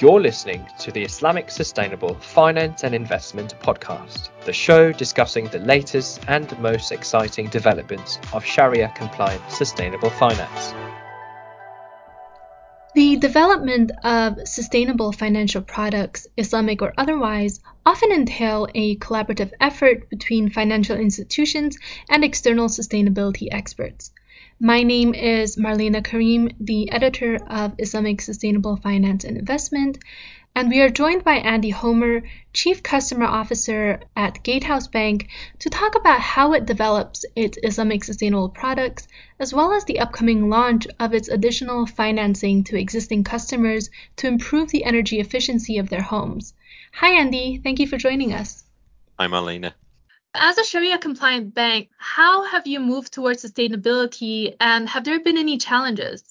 You're listening to the Islamic Sustainable Finance and Investment Podcast, the show discussing the latest and most exciting developments of Sharia compliant sustainable finance. The development of sustainable financial products, Islamic or otherwise, often entail a collaborative effort between financial institutions and external sustainability experts. My name is Marlena Karim, the editor of Islamic Sustainable Finance and Investment, and we are joined by Andy Homer, Chief Customer Officer at Gatehouse Bank, to talk about how it develops its Islamic sustainable products, as well as the upcoming launch of its additional financing to existing customers to improve the energy efficiency of their homes. Hi, Andy. Thank you for joining us. Hi, Marlena. As a Sharia compliant bank, how have you moved towards sustainability and have there been any challenges?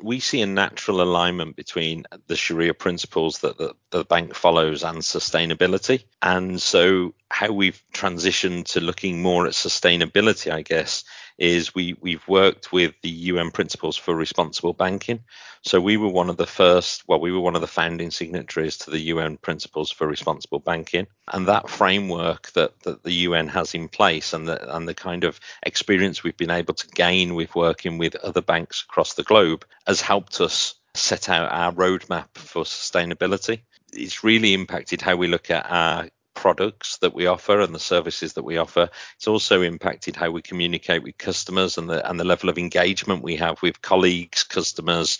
We see a natural alignment between the Sharia principles that the, the bank follows and sustainability. And so, how we've transitioned to looking more at sustainability, I guess, is we we've worked with the UN principles for responsible banking. So we were one of the first, well, we were one of the founding signatories to the UN principles for responsible banking, and that framework that that the UN has in place, and the and the kind of experience we've been able to gain with working with other banks across the globe has helped us set out our roadmap for sustainability. It's really impacted how we look at our products that we offer and the services that we offer. It's also impacted how we communicate with customers and the and the level of engagement we have with colleagues, customers,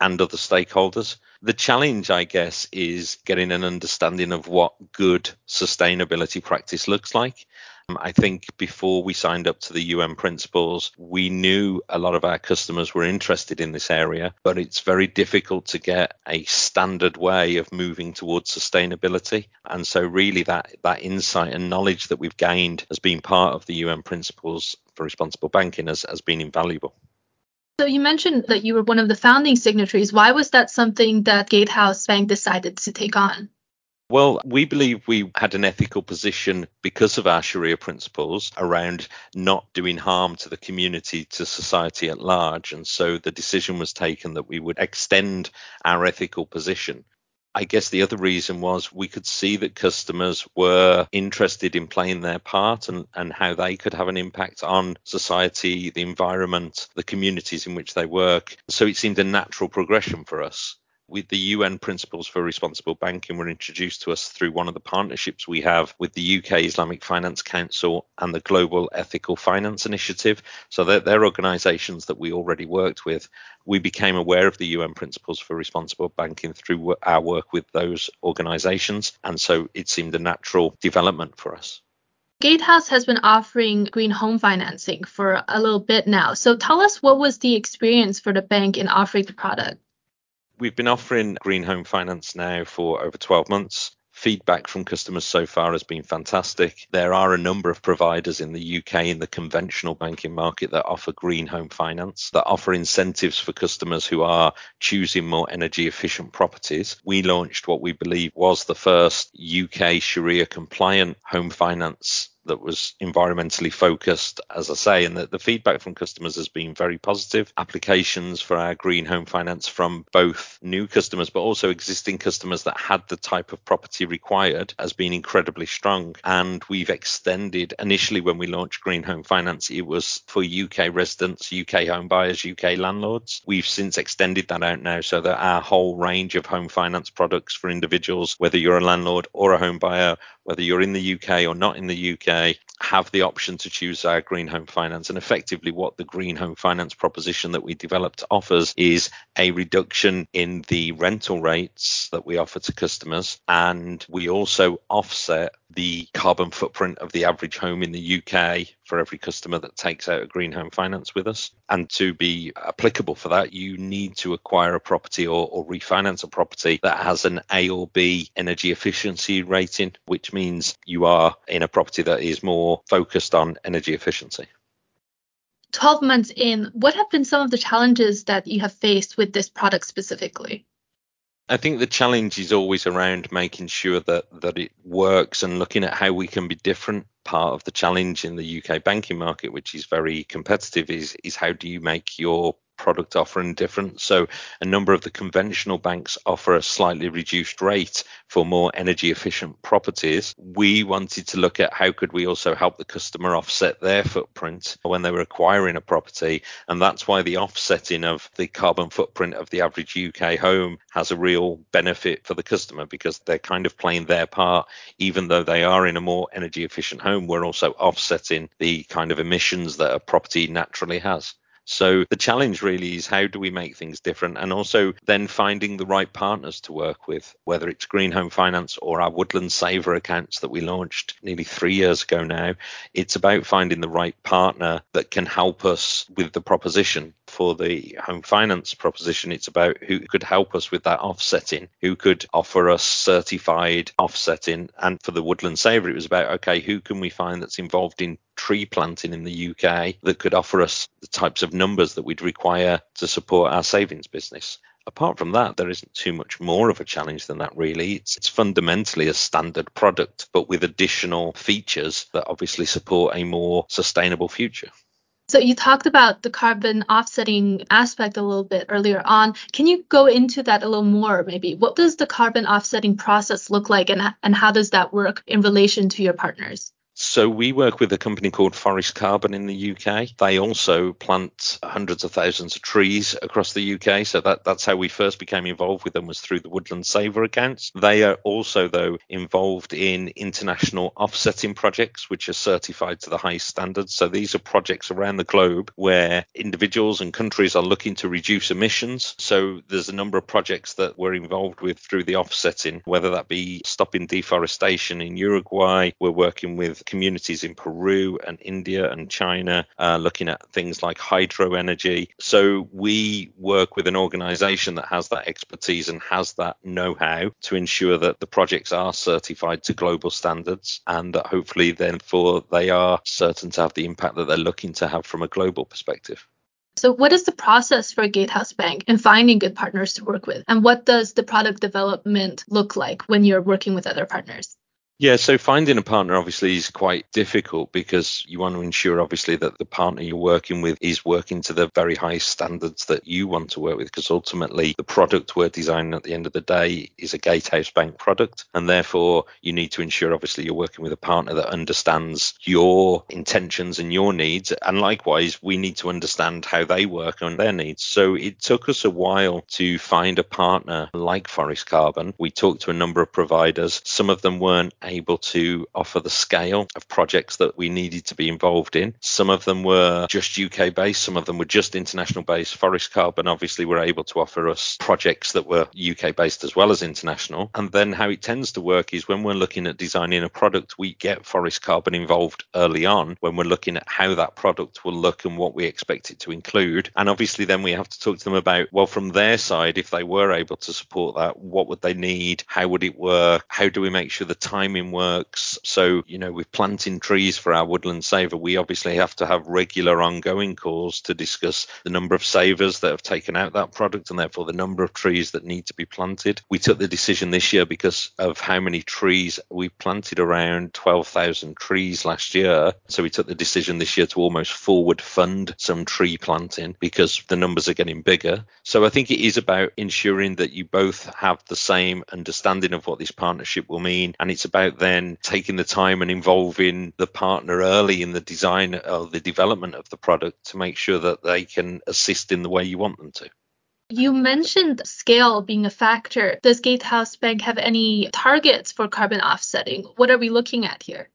and other stakeholders. The challenge, I guess, is getting an understanding of what good sustainability practice looks like. Um, I think before we signed up to the UN principles, we knew a lot of our customers were interested in this area, but it's very difficult to get a standard way of moving towards sustainability. And so, really, that, that insight and knowledge that we've gained as being part of the UN principles for responsible banking has, has been invaluable. So you mentioned that you were one of the founding signatories. Why was that something that Gatehouse Bank decided to take on? Well, we believe we had an ethical position because of our Sharia principles around not doing harm to the community, to society at large. And so the decision was taken that we would extend our ethical position. I guess the other reason was we could see that customers were interested in playing their part and, and how they could have an impact on society, the environment, the communities in which they work. So it seemed a natural progression for us with the UN principles for responsible banking were introduced to us through one of the partnerships we have with the UK Islamic Finance Council and the Global Ethical Finance Initiative. So they're, they're organizations that we already worked with. We became aware of the UN principles for responsible banking through our work with those organizations. And so it seemed a natural development for us. Gatehouse has been offering green home financing for a little bit now. So tell us what was the experience for the bank in offering the product? We've been offering Green Home Finance now for over 12 months. Feedback from customers so far has been fantastic. There are a number of providers in the UK in the conventional banking market that offer green home finance, that offer incentives for customers who are choosing more energy efficient properties. We launched what we believe was the first UK Sharia compliant home finance that was environmentally focused, as I say, and the, the feedback from customers has been very positive. Applications for our green home finance from both new customers but also existing customers that had the type of property required has been incredibly strong. And we've extended initially when we launched green home finance, it was for UK residents, UK home buyers, UK landlords. We've since extended that out now so that our whole range of home finance products for individuals, whether you're a landlord or a home buyer, whether you're in the UK or not in the UK, have the option to choose our green home finance. And effectively, what the green home finance proposition that we developed offers is a reduction in the rental rates that we offer to customers. And we also offset the carbon footprint of the average home in the UK for every customer that takes out a green home finance with us. And to be applicable for that, you need to acquire a property or, or refinance a property that has an A or B energy efficiency rating, which means you are in a property that is more focused on energy efficiency. 12 months in, what have been some of the challenges that you have faced with this product specifically? I think the challenge is always around making sure that that it works and looking at how we can be different. Part of the challenge in the UK banking market, which is very competitive, is is how do you make your product offering different. So a number of the conventional banks offer a slightly reduced rate for more energy efficient properties. We wanted to look at how could we also help the customer offset their footprint when they were acquiring a property. And that's why the offsetting of the carbon footprint of the average UK home has a real benefit for the customer because they're kind of playing their part, even though they are in a more energy efficient home. We're also offsetting the kind of emissions that a property naturally has. So the challenge really is how do we make things different and also then finding the right partners to work with, whether it's Green Home Finance or our Woodland Saver accounts that we launched nearly three years ago now. It's about finding the right partner that can help us with the proposition for the home finance proposition, it's about who could help us with that offsetting, who could offer us certified offsetting. And for the Woodland Saver, it was about, okay, who can we find that's involved in tree planting in the UK that could offer us the types of numbers that we'd require to support our savings business apart from that, there isn't too much more of a challenge than that, really. It's, it's, fundamentally a standard product, but with additional features that obviously support a more sustainable future. So you talked about the carbon offsetting aspect a little bit earlier on. Can you go into that a little more maybe? What does the carbon offsetting process look like and, and how does that work in relation to your partners? So we work with a company called Forest Carbon in the UK. They also plant hundreds of thousands of trees across the UK. So that, that's how we first became involved with them was through the Woodland Saver accounts. They are also though involved in international offsetting projects, which are certified to the highest standards. So these are projects around the globe where individuals and countries are looking to reduce emissions. So there's a number of projects that we're involved with through the offsetting, whether that be stopping deforestation in Uruguay. We're working with communities in Peru and India and China, uh, looking at things like hydro energy. So we work with an organization that has that expertise and has that know how to ensure that the projects are certified to global standards and that hopefully, therefore, they are certain to have the impact that they're looking to have from a global perspective. So, what is the process for Gatehouse Bank in finding good partners to work with? And what does the product development look like when you're working with other partners? Yeah, so finding a partner obviously is quite difficult because you want to ensure obviously that the partner you're working with is working to the very highest standards that you want to work with because ultimately the product we're designing at the end of the day is a gatehouse bank product and therefore you need to ensure obviously you're working with a partner that understands your intentions and your needs and likewise we need to understand how they work and their needs. So it took us a while to find a partner like Forest Carbon. We talked to a number of providers. Some of them weren't able to offer the scale of projects that we needed to be involved in. Some of them were just UK based, some of them were just international based. Forest Carbon obviously were able to offer us projects that were UK based as well as international. And then how it tends to work is when we're looking at designing a product, we get Forest Carbon involved early on when we're looking at how that product will look and what we expect it to include. And obviously then we have to talk to them about, well, from their side, if they were able to support that, what would they need? How would it work? How do we make sure the time works. So, you know, with planting trees for our woodland saver, we obviously have to have regular ongoing calls to discuss the number of savers that have taken out that product and therefore the number of trees that need to be planted. We took the decision this year because of how many trees we planted around 12,000 trees last year. So we took the decision this year to almost forward fund some tree planting because the numbers are getting bigger. So I think it is about ensuring that you both have the same understanding of what this partnership will mean and it's about about then taking the time and involving the partner early in the design or the development of the product to make sure that they can assist in the way you want them to. You mentioned scale being a factor. Does Gatehouse Bank have any targets for carbon offsetting? What are we looking at here?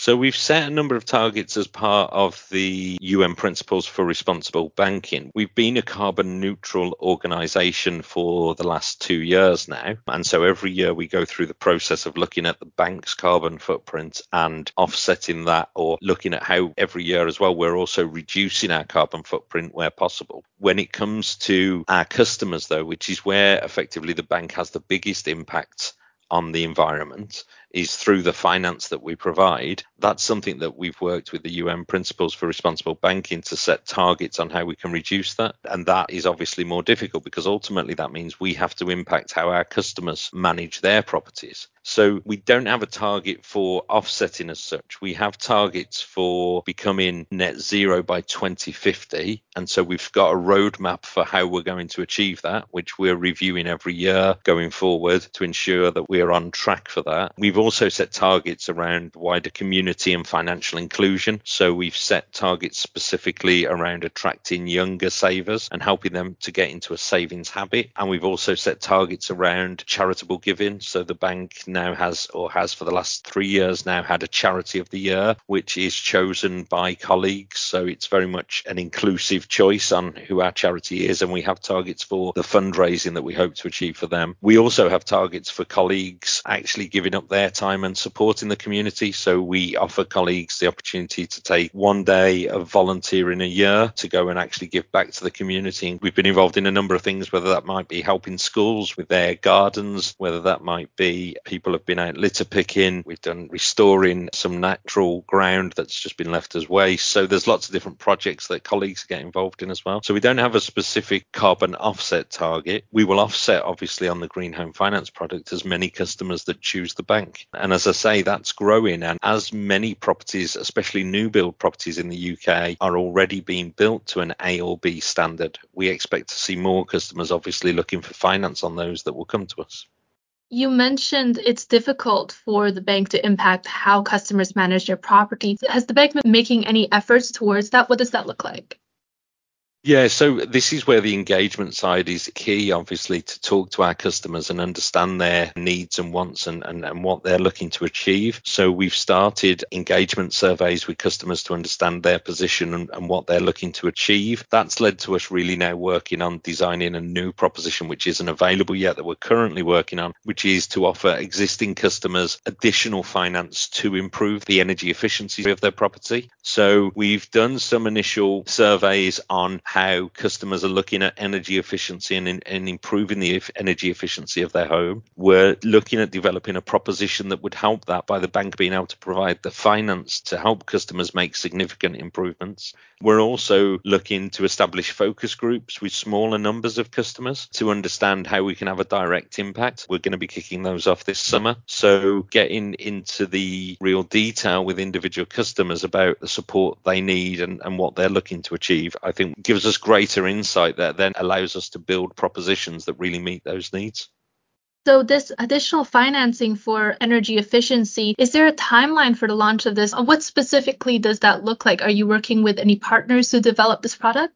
So we've set a number of targets as part of the UN Principles for Responsible Banking. We've been a carbon neutral organization for the last two years now. And so every year we go through the process of looking at the bank's carbon footprint and offsetting that or looking at how every year as well we're also reducing our carbon footprint where possible. When it comes to our customers though, which is where effectively the bank has the biggest impact on the environment is through the finance that we provide. That's something that we've worked with the UN Principles for Responsible Banking to set targets on how we can reduce that. And that is obviously more difficult because ultimately that means we have to impact how our customers manage their properties. So we don't have a target for offsetting as such. We have targets for becoming net zero by 2050. And so we've got a roadmap for how we're going to achieve that, which we're reviewing every year going forward to ensure that we're on track for that. We've also set targets around wider community and financial inclusion. So we've set targets specifically around attracting younger savers and helping them to get into a savings habit. And we've also set targets around charitable giving. So the bank now has or has for the last three years now had a charity of the year, which is chosen by colleagues. So it's very much an inclusive choice on who our charity is. And we have targets for the fundraising that we hope to achieve for them. We also have targets for colleagues actually giving up their time and supporting the community. So we offer colleagues the opportunity to take one day of volunteering a year to go and actually give back to the community. And we've been involved in a number of things, whether that might be helping schools with their gardens, whether that might be people have been out litter picking. We've done restoring some natural ground that's just been left as waste. So there's lots of different projects that colleagues get involved in as well. So we don't have a specific carbon offset target. We will offset obviously on the green home finance product as many customers that choose the bank. And as I say, that's growing. And as many properties, especially new build properties in the UK, are already being built to an A or B standard, we expect to see more customers obviously looking for finance on those that will come to us. You mentioned it's difficult for the bank to impact how customers manage their property. Has the bank been making any efforts towards that? What does that look like? Yeah, so this is where the engagement side is key, obviously, to talk to our customers and understand their needs and wants and, and, and what they're looking to achieve. So we've started engagement surveys with customers to understand their position and, and what they're looking to achieve. That's led to us really now working on designing a new proposition, which isn't available yet, that we're currently working on, which is to offer existing customers additional finance to improve the energy efficiency of their property. So we've done some initial surveys on how how customers are looking at energy efficiency and, and improving the energy efficiency of their home. We're looking at developing a proposition that would help that by the bank being able to provide the finance to help customers make significant improvements. We're also looking to establish focus groups with smaller numbers of customers to understand how we can have a direct impact. We're going to be kicking those off this summer. So, getting into the real detail with individual customers about the support they need and, and what they're looking to achieve, I think gives us greater insight that then allows us to build propositions that really meet those needs. So, this additional financing for energy efficiency, is there a timeline for the launch of this? What specifically does that look like? Are you working with any partners to develop this product?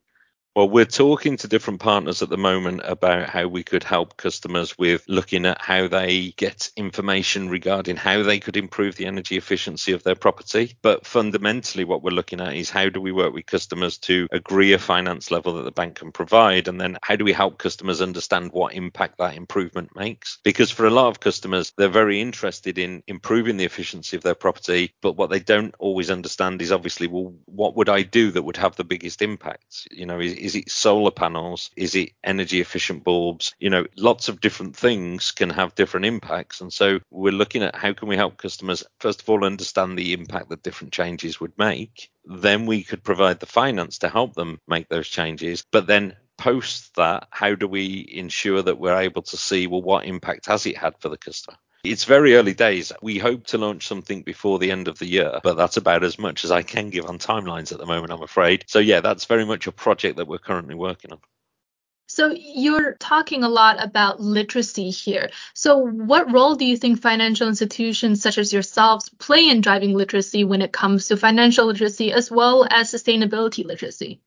Well, we're talking to different partners at the moment about how we could help customers with looking at how they get information regarding how they could improve the energy efficiency of their property. But fundamentally, what we're looking at is how do we work with customers to agree a finance level that the bank can provide? And then how do we help customers understand what impact that improvement makes? Because for a lot of customers, they're very interested in improving the efficiency of their property. But what they don't always understand is obviously, well, what would I do that would have the biggest impact? You know, is, is it solar panels? Is it energy efficient bulbs? You know, lots of different things can have different impacts. And so we're looking at how can we help customers, first of all, understand the impact that different changes would make. Then we could provide the finance to help them make those changes. But then post that, how do we ensure that we're able to see, well, what impact has it had for the customer? It's very early days. We hope to launch something before the end of the year, but that's about as much as I can give on timelines at the moment, I'm afraid. So, yeah, that's very much a project that we're currently working on. So, you're talking a lot about literacy here. So, what role do you think financial institutions such as yourselves play in driving literacy when it comes to financial literacy as well as sustainability literacy?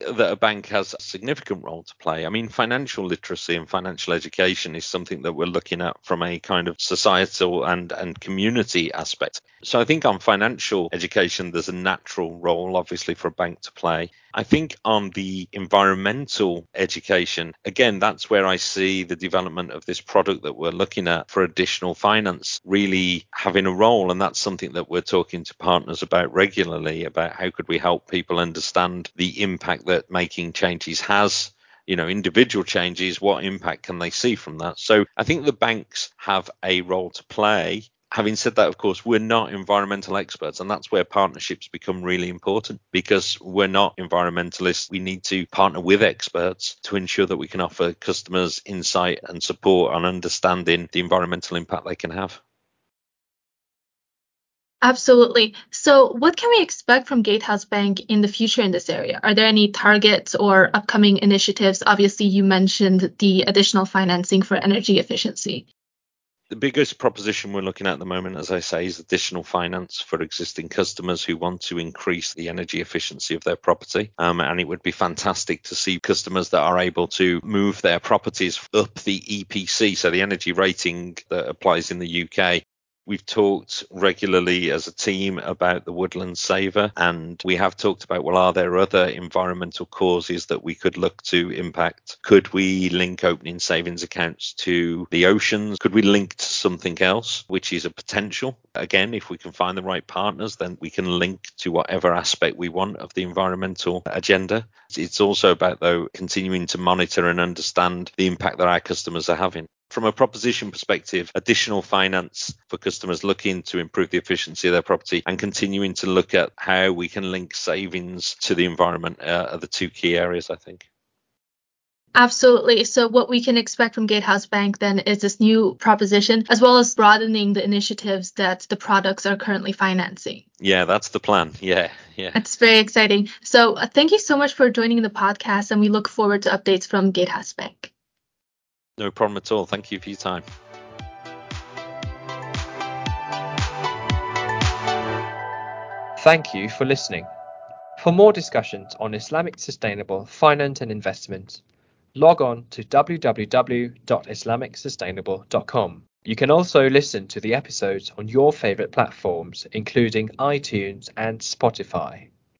That a bank has a significant role to play. I mean, financial literacy and financial education is something that we're looking at from a kind of societal and, and community aspect. So I think on financial education, there's a natural role, obviously, for a bank to play. I think on the environmental education, again, that's where I see the development of this product that we're looking at for additional finance really having a role. And that's something that we're talking to partners about regularly about how could we help people understand the impact that making changes has you know individual changes what impact can they see from that so i think the banks have a role to play Having said that, of course, we're not environmental experts, and that's where partnerships become really important because we're not environmentalists. We need to partner with experts to ensure that we can offer customers insight and support on understanding the environmental impact they can have. Absolutely. So, what can we expect from Gatehouse Bank in the future in this area? Are there any targets or upcoming initiatives? Obviously, you mentioned the additional financing for energy efficiency. The biggest proposition we're looking at at the moment, as I say, is additional finance for existing customers who want to increase the energy efficiency of their property. Um, and it would be fantastic to see customers that are able to move their properties up the EPC, so the energy rating that applies in the UK, We've talked regularly as a team about the woodland saver, and we have talked about well, are there other environmental causes that we could look to impact? Could we link opening savings accounts to the oceans? Could we link to something else, which is a potential? Again, if we can find the right partners, then we can link to whatever aspect we want of the environmental agenda. It's also about, though, continuing to monitor and understand the impact that our customers are having. From a proposition perspective, additional finance for customers looking to improve the efficiency of their property and continuing to look at how we can link savings to the environment uh, are the two key areas, I think. Absolutely. So, what we can expect from Gatehouse Bank then is this new proposition, as well as broadening the initiatives that the products are currently financing. Yeah, that's the plan. Yeah, yeah. It's very exciting. So, uh, thank you so much for joining the podcast, and we look forward to updates from Gatehouse Bank. No problem at all. Thank you for your time. Thank you for listening. For more discussions on Islamic sustainable finance and investment, log on to www.islamicsustainable.com. You can also listen to the episodes on your favorite platforms, including iTunes and Spotify.